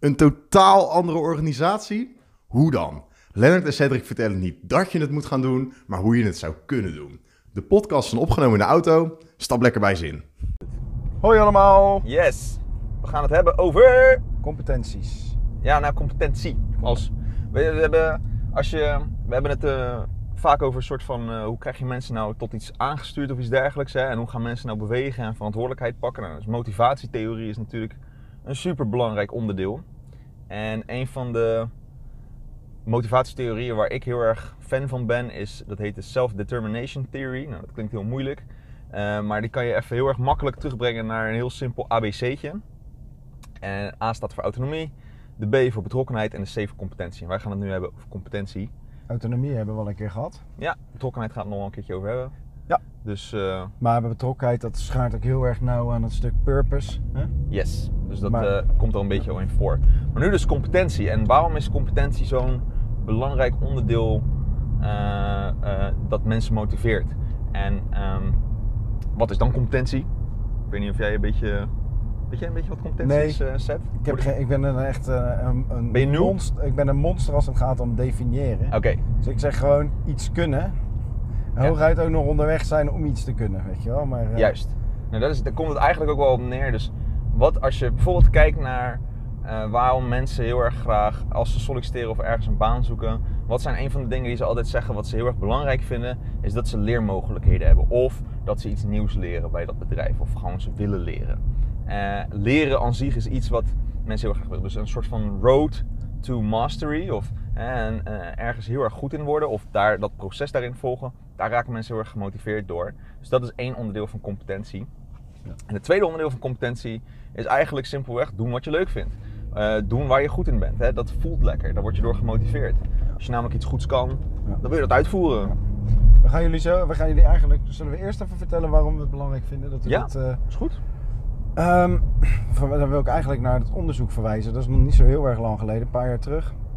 Een totaal andere organisatie? Hoe dan? Lennart en Cedric vertellen niet dat je het moet gaan doen, maar hoe je het zou kunnen doen. De podcast is opgenomen in de auto. Stap lekker bij zin. Hoi allemaal. Yes. We gaan het hebben over. Competenties. Ja, nou, competentie. Als, we, we hebben, als je, we hebben het eh, vaak over een soort van. eh, hoe krijg je mensen nou tot iets aangestuurd of iets dergelijks? Hè? En hoe gaan mensen nou bewegen en verantwoordelijkheid pakken? Nou, dus motivatietheorie is natuurlijk een super belangrijk onderdeel. En een van de motivatietheorieën waar ik heel erg fan van ben, is dat heet de Self-Determination Theory. Nou, dat klinkt heel moeilijk. eh, maar die kan je even heel erg makkelijk terugbrengen naar een heel simpel ABC'tje. En A staat voor autonomie, de B voor betrokkenheid en de C voor competentie. En wij gaan het nu hebben over competentie. Autonomie hebben we al een keer gehad. Ja, betrokkenheid gaat het nog wel een keertje over hebben. Dus uh, Maar bij betrokkenheid, dat schaart ook heel erg nauw aan het stuk purpose. Hè? yes, dus dat Maar- eh, komt er een beetje al in voor. Maar nu dus competentie. En waarom is competentie zo'n belangrijk onderdeel eh, dat mensen motiveert? En ehm, wat is dan competentie? Ik weet niet of jij een beetje... Weet jij een beetje wat competentie Nee. is, Seth? Ik, heb geen, ik ben een echt een, een Ben je nul? monster. Ik ben een monster als het gaat om definiëren. Oké, Dus ik zeg gewoon iets kunnen. Hooguit ook nog onderweg zijn om iets te kunnen, weet je wel. Maar, eh, Juist. Nou, dat is, daar komt het eigenlijk ook wel op neer. Dus wat als je bijvoorbeeld kijkt naar eh, waarom mensen heel erg graag, als ze solliciteren of ergens een baan zoeken, wat zijn een van de dingen die ze altijd zeggen, wat ze heel erg belangrijk vinden, is dat ze leermogelijkheden hebben. Of dat ze iets nieuws leren bij dat bedrijf, of gewoon ze willen leren. Eh, leren aan zich is iets wat mensen heel erg graag willen. Dus een soort van road to mastery, of en, eh, ergens heel erg goed in worden, of daar, dat proces daarin volgen, daar raken mensen heel erg gemotiveerd door. Dus dat is één onderdeel van competentie. En het tweede onderdeel van competentie is eigenlijk simpelweg doen wat je leuk vindt. Eh, doen waar je goed in bent. Hè? Dat voelt lekker, daar word je door gemotiveerd. Als je namelijk iets goeds kan, dan wil je dat uitvoeren. We gaan jullie zo, we gaan jullie eigenlijk, zullen we eerst even vertellen waarom we het belangrijk vinden dat we Ja. dit... eh, Is goed? Ehm, dan wil ik eigenlijk naar het onderzoek verwijzen. Dat is nog niet zo heel erg lang geleden, een paar jaar terug.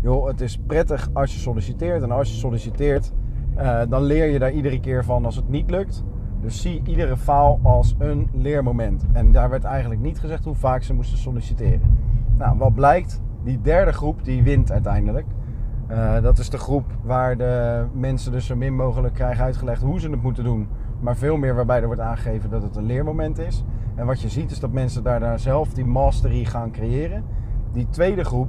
joh, het is prettig als je solliciteert. En als je solliciteert, eh, dan leer je daar iedere keer van als het niet lukt. Dus zie iedere faal als een leermoment. En daar werd eigenlijk niet gezegd hoe vaak ze moesten solliciteren. Nou, wat blijkt? Die derde groep die wint uiteindelijk. Eh, dat is de groep waar de mensen dus zo min mogelijk krijgen uitgelegd hoe ze het moeten doen. Maar veel meer waarbij er wordt aangegeven dat het een leermoment is. En wat je ziet is dat mensen daarna zelf die mastery gaan creëren. Die tweede groep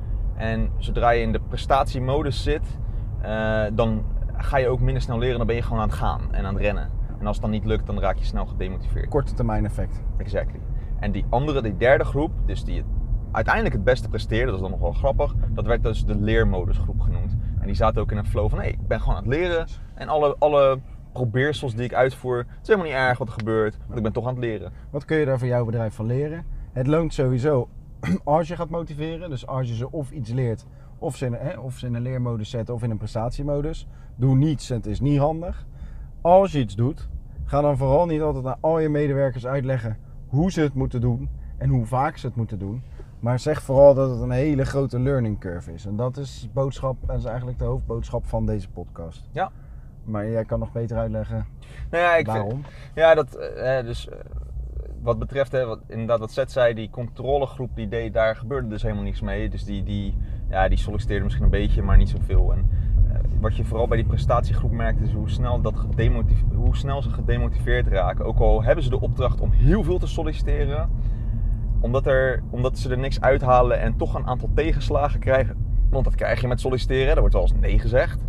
En zodra je in de prestatiemodus zit, eh, dan ga je ook minder snel leren. Dan ben je gewoon aan het gaan en aan het rennen. En als het dan niet lukt, dan raak je snel gedemotiveerd. Korte termijn effect. Exactly. En die andere, die derde groep, dus die uiteindelijk het beste presteerde, dat is dan nog wel grappig, dat werd dus de leermodusgroep genoemd. En die zaten ook in een flow van, hé, ik ben gewoon aan het leren en alle, alle probeersels die ik uitvoer, het is helemaal niet erg wat er gebeurt, want ik ben toch aan het leren. Wat kun je daar voor jouw bedrijf van leren? Het loont sowieso als je gaat motiveren. Dus als je ze of iets leert, of ze in, hè, of ze in een leermodus zetten of in een prestatiemodus. Doe niets, het is niet handig. Als je iets doet, ga dan vooral niet altijd aan al je medewerkers uitleggen hoe ze het moeten doen en hoe vaak ze het moeten doen. Maar zeg vooral dat het een hele grote learning curve is. En dat is boodschap, dat is eigenlijk de hoofdboodschap van deze podcast. Ja. Maar jij kan nog beter uitleggen Nou ja, ik vind- waarom. Ja, dat, eh, dus eh, wat betreft, hè, wat, inderdaad wat Zet zei, die controlegroep, die deed, daar gebeurde dus helemaal niks mee. Dus die, die, ja, die solliciteerde misschien een beetje, maar niet zoveel. En eh, wat je vooral bij die prestatiegroep merkt, is hoe snel, dat hoe snel ze gedemotiveerd raken. Ook al hebben ze de opdracht om heel veel te solliciteren, omdat, er, omdat ze er niks uithalen en toch een aantal tegenslagen krijgen, Want dat krijg je met solliciteren, daar wordt wel eens nee gezegd.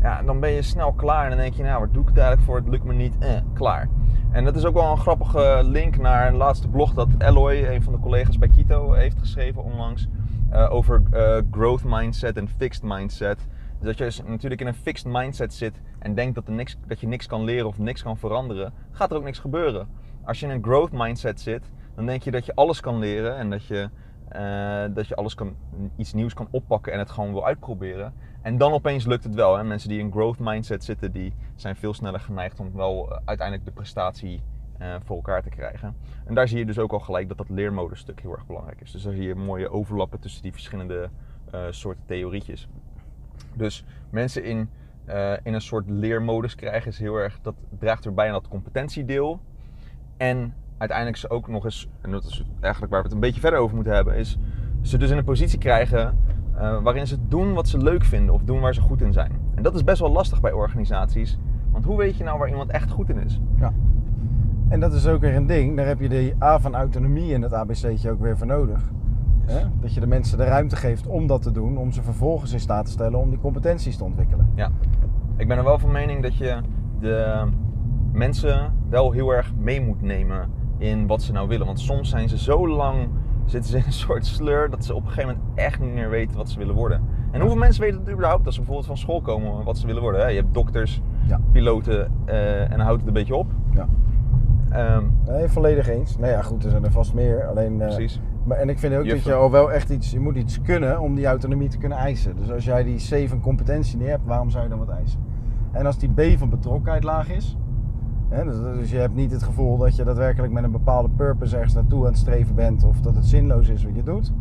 Ja, dan ben je snel klaar en dan denk je, nou, waar doe ik het eigenlijk voor? Het lukt me niet, eh, klaar. En dat is ook wel een grappige link naar een laatste blog dat Alloy, een van de collega's bij Kito, heeft geschreven onlangs. eh, over eh, growth mindset en fixed mindset. Dus dat je dus natuurlijk in een fixed mindset zit en denkt dat, er niks, dat je niks kan leren of niks kan veranderen, gaat er ook niks gebeuren. Als je in een growth mindset zit, dan denk je dat je alles kan leren en dat je, eh, dat je alles kan, iets nieuws kan oppakken en het gewoon wil uitproberen. En dan opeens lukt het wel. Hè? Mensen die in growth mindset zitten, die zijn veel sneller geneigd om wel eh, uiteindelijk de prestatie eh, voor elkaar te krijgen. En daar zie je dus ook al gelijk dat dat leermodestuk heel erg belangrijk is. Dus daar zie je mooie overlappen tussen die verschillende soorten theorietjes. Dus mensen in, in een soort leermodus krijgen is heel erg, dat draagt erbij aan dat competentiedeel. En uiteindelijk ze ook nog eens, en dat is eigenlijk waar we het een beetje verder over moeten hebben, is ze dus in een positie krijgen eh, waarin ze doen wat ze leuk vinden of doen waar ze goed in zijn. En dat is best wel lastig bij organisaties, want hoe weet je nou waar iemand echt goed in is? Ja. En dat is ook weer een ding. Daar heb je de A van autonomie in het ABC'tje ook weer voor nodig. Hè? Dat je de mensen de ruimte geeft om dat te doen, om ze vervolgens in staat te stellen om die competenties te ontwikkelen. Ja, ik ben er wel van mening dat je de mensen wel heel erg mee moet nemen in wat ze nou willen. Want soms zijn ze zo lang, zitten ze in een soort sleur, dat ze op een gegeven moment echt niet meer weten wat ze willen worden. En hoeveel mensen weten het überhaupt als ze bijvoorbeeld van school komen wat ze willen worden? Hè? Je hebt dokters, Ja. piloten eh, en dan houdt het een beetje op. Ja. Ehm, Nee, volledig eens. Nou ja, goed, er zijn er vast meer. Alleen, eh, precies. Maar, en ik vind ook dat je al wel echt iets, je moet iets kunnen om die autonomie te kunnen eisen. Dus als jij die C van competentie niet hebt, waarom zou je dan wat eisen? En als die B van betrokkenheid laag is, dus, dus je hebt niet het gevoel dat je daadwerkelijk met een bepaalde purpose ergens naartoe aan het streven bent of dat het zinloos is wat je doet.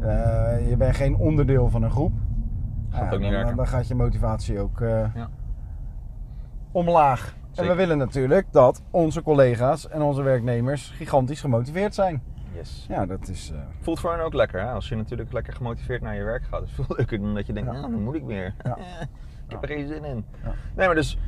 Eh, je bent geen onderdeel van een groep. Gaat ook niet dan, dan gaat je motivatie ook eh, Ja. omlaag. En we willen natuurlijk dat onze collega's en onze werknemers gigantisch gemotiveerd zijn. Yes. Ja, dat is. eh, Voelt voor hen ook lekker, hè? Als je natuurlijk lekker gemotiveerd naar je werk gaat. is veel leuker dan dat je denkt, Ja. nou, dan moet ik weer. Ja. ik heb er geen zin in. Ja. Nee, maar dus,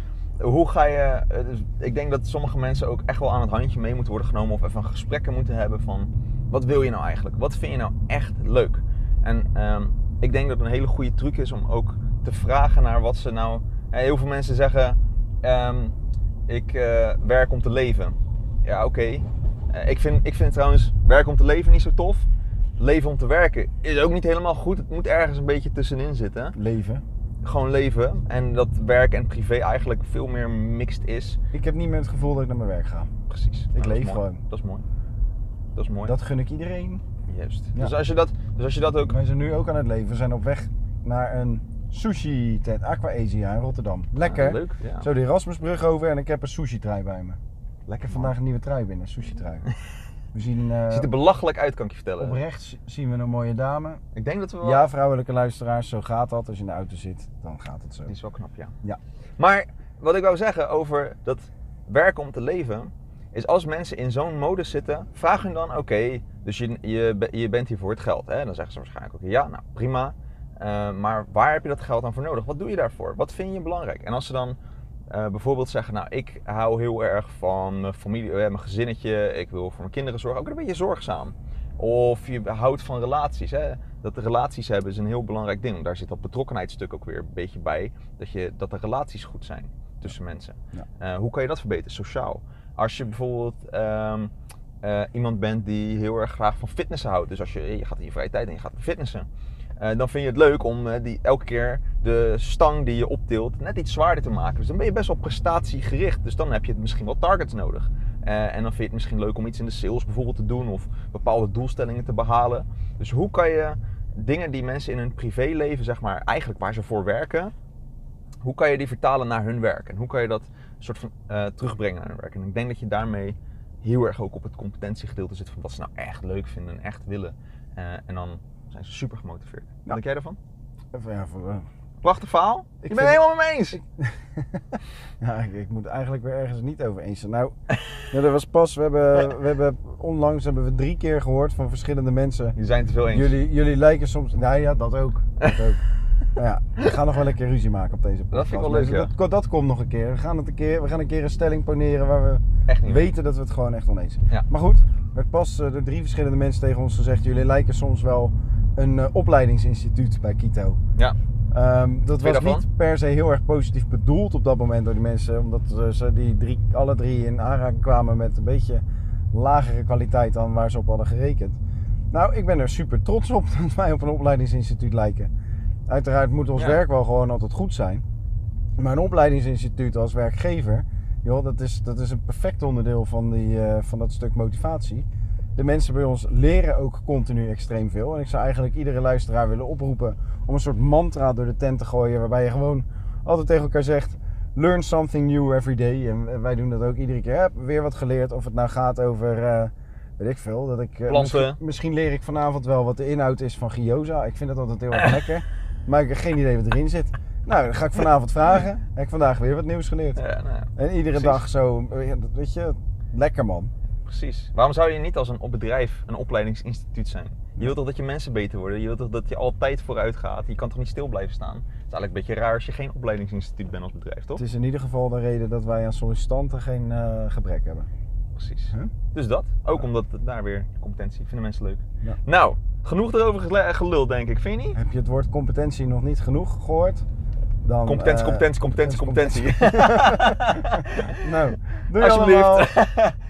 hoe ga je... eh, dus ik denk dat sommige mensen ook echt wel aan het handje mee moeten worden genomen. Of even gesprekken moeten hebben van, wat wil je nou eigenlijk? Wat vind je nou echt leuk? En ehm, ik denk dat een hele goede truc is om ook te vragen naar wat ze nou... heel veel mensen zeggen, ehm, ik eh, werk om te leven. Ja, oké. Eh, ik, vind, ik vind trouwens werken om te leven niet zo tof. Leven om te werken is ook niet helemaal goed. Het moet ergens een beetje tussenin zitten. leven. Gewoon leven. En dat werk en privé eigenlijk veel meer mixed is. Ik heb niet meer het gevoel dat ik naar mijn werk ga. Precies. Nou, dat is leef gewoon. Dat is mooi. Dat is mooi. Dat gun ik iedereen. Juist. Ja. Dus, als je dat, dus als je dat ook... Wij zijn nu ook aan het leven. We zijn op weg naar een sushi tent, Aqua Asia in Rotterdam. Lekker. Ah, leuk. Ja. Zo de Erasmusbrug over en ik heb een sushi trui bij me. Lekker vandaag een nieuwe trui binnen, sushi trui. We zien eh, Ziet er belachelijk uit, kan ik je vertellen. op rechts zien we een mooie dame. Ik denk dat we wel... Ja, vrouwelijke luisteraars, zo gaat dat. Als je in de auto zit, dan gaat het zo. Die is wel knap, ja. Ja. Maar wat ik wou zeggen over dat werken om te leven, is als mensen in zo'n modus zitten, vraag hun dan: oké, dus je, je, je bent hier voor het geld. Hè? Dan zeggen ze waarschijnlijk: oké, ja, nou prima. Eh, maar waar heb je dat geld dan voor nodig? Wat doe je daarvoor? Wat vind je belangrijk? En als ze dan eh, bijvoorbeeld zeggen: Nou, ik hou heel erg van mijn familie, eh, mijn gezinnetje, ik wil voor mijn kinderen zorgen, ook een beetje zorgzaam. Of je houdt van relaties. Hè? Dat de relaties hebben is een heel belangrijk ding. Daar zit dat betrokkenheidsstuk ook weer een beetje bij. Dat, je, dat de relaties goed zijn tussen mensen. Ja. Eh, hoe kan je dat verbeteren? Sociaal. Als je bijvoorbeeld ehm, eh, iemand bent die heel erg graag van fitnessen houdt. Dus als je, je gaat in je vrije tijd en je gaat fitnessen. Eh, dan vind je het leuk om eh, die, elke keer de stang die je optilt net iets zwaarder te maken. Dus dan ben je best wel prestatiegericht. Dus dan heb je misschien wel targets nodig. Eh, en dan vind je het misschien leuk om iets in de sales bijvoorbeeld te doen. Of bepaalde doelstellingen te behalen. Dus hoe kan je dingen die mensen in hun privéleven, zeg maar, eigenlijk waar ze voor werken. Hoe kan je die vertalen naar hun werk? En hoe kan je dat soort van terugbrengen naar hun werk? En ik denk dat je daarmee heel erg ook op het competentiegedeelte zit van wat ze nou echt leuk vinden en echt willen. En dan zijn ze super gemotiveerd. Wat denk jij ervan? Even, ja, voor, eh, Prachtig verhaal. Ik Ik ben het helemaal mee eens. Ja, ik, ik moet eigenlijk weer ergens niet over eens zijn. Nou, ja, dat was pas, we hebben, we hebben onlangs hebben we drie keer gehoord van verschillende mensen. Die zijn het te veel eens. Jullie, jullie lijken soms, nou ja, dat ook. Dat ook. Maar ja, we gaan nog wel een keer ruzie maken op deze podcast. vind ik wel leuk, ja. dat, dat komt nog een keer. We gaan, het een keer. we gaan een keer een stelling poneren waar we Echt niet. weten dat we het gewoon echt oneens zijn. Ja. Maar goed, er werd pas eh, door drie verschillende mensen tegen ons gezegd, jullie lijken soms wel een eh, opleidingsinstituut bij Kito. Ja. Ehm, dat was daarvan? niet per se heel erg positief bedoeld op dat moment door die mensen. Omdat ze die drie, alle drie in aanraking kwamen met een beetje lagere kwaliteit dan waar ze op hadden gerekend. Nou, ik ben er super trots op dat wij op een opleidingsinstituut lijken. Uiteraard moet ons Ja. werk wel gewoon altijd goed zijn. Maar een opleidingsinstituut als werkgever, joh, dat, is, dat is een perfect onderdeel van, die, eh, van dat stuk motivatie. De mensen bij ons leren ook continu extreem veel. En ik zou eigenlijk iedere luisteraar willen oproepen om een soort mantra door de tent te gooien. Waarbij je gewoon altijd tegen elkaar zegt: Learn something new every day. En wij doen dat ook iedere keer. Heb weer wat geleerd. Of het nou gaat over, eh, weet ik veel. Dat ik, eh, misschien, misschien leer ik vanavond wel wat de inhoud is van Gyoza. Ik vind dat altijd heel erg lekker. Maar ik heb geen idee wat erin zit. Nou, dat ga ik vanavond vragen. Heb ik vandaag weer wat nieuws geleerd. Ja, nou, ja, En iedere Precies. dag zo, eh, weet je, lekker man. Precies. Waarom zou je niet als een bedrijf een opleidingsinstituut zijn? Je wilt toch dat je mensen beter worden? Je wilt toch dat je altijd vooruit gaat? Je kan toch niet stil blijven staan? Het is eigenlijk een beetje raar als je geen opleidingsinstituut bent als bedrijf, toch? Het is in ieder geval de reden dat wij aan sollicitanten geen eh, gebrek hebben. Precies. Huh? Dus dat. Ook omdat het daar weer competentie. Vinden mensen leuk. Ja. Nou, genoeg erover geluld, denk ik. Vind je niet? Heb je het woord competentie nog niet genoeg gehoord? Dan, Competentie, eh, competentie, competentie, competentie. nou, doei Alsjeblieft.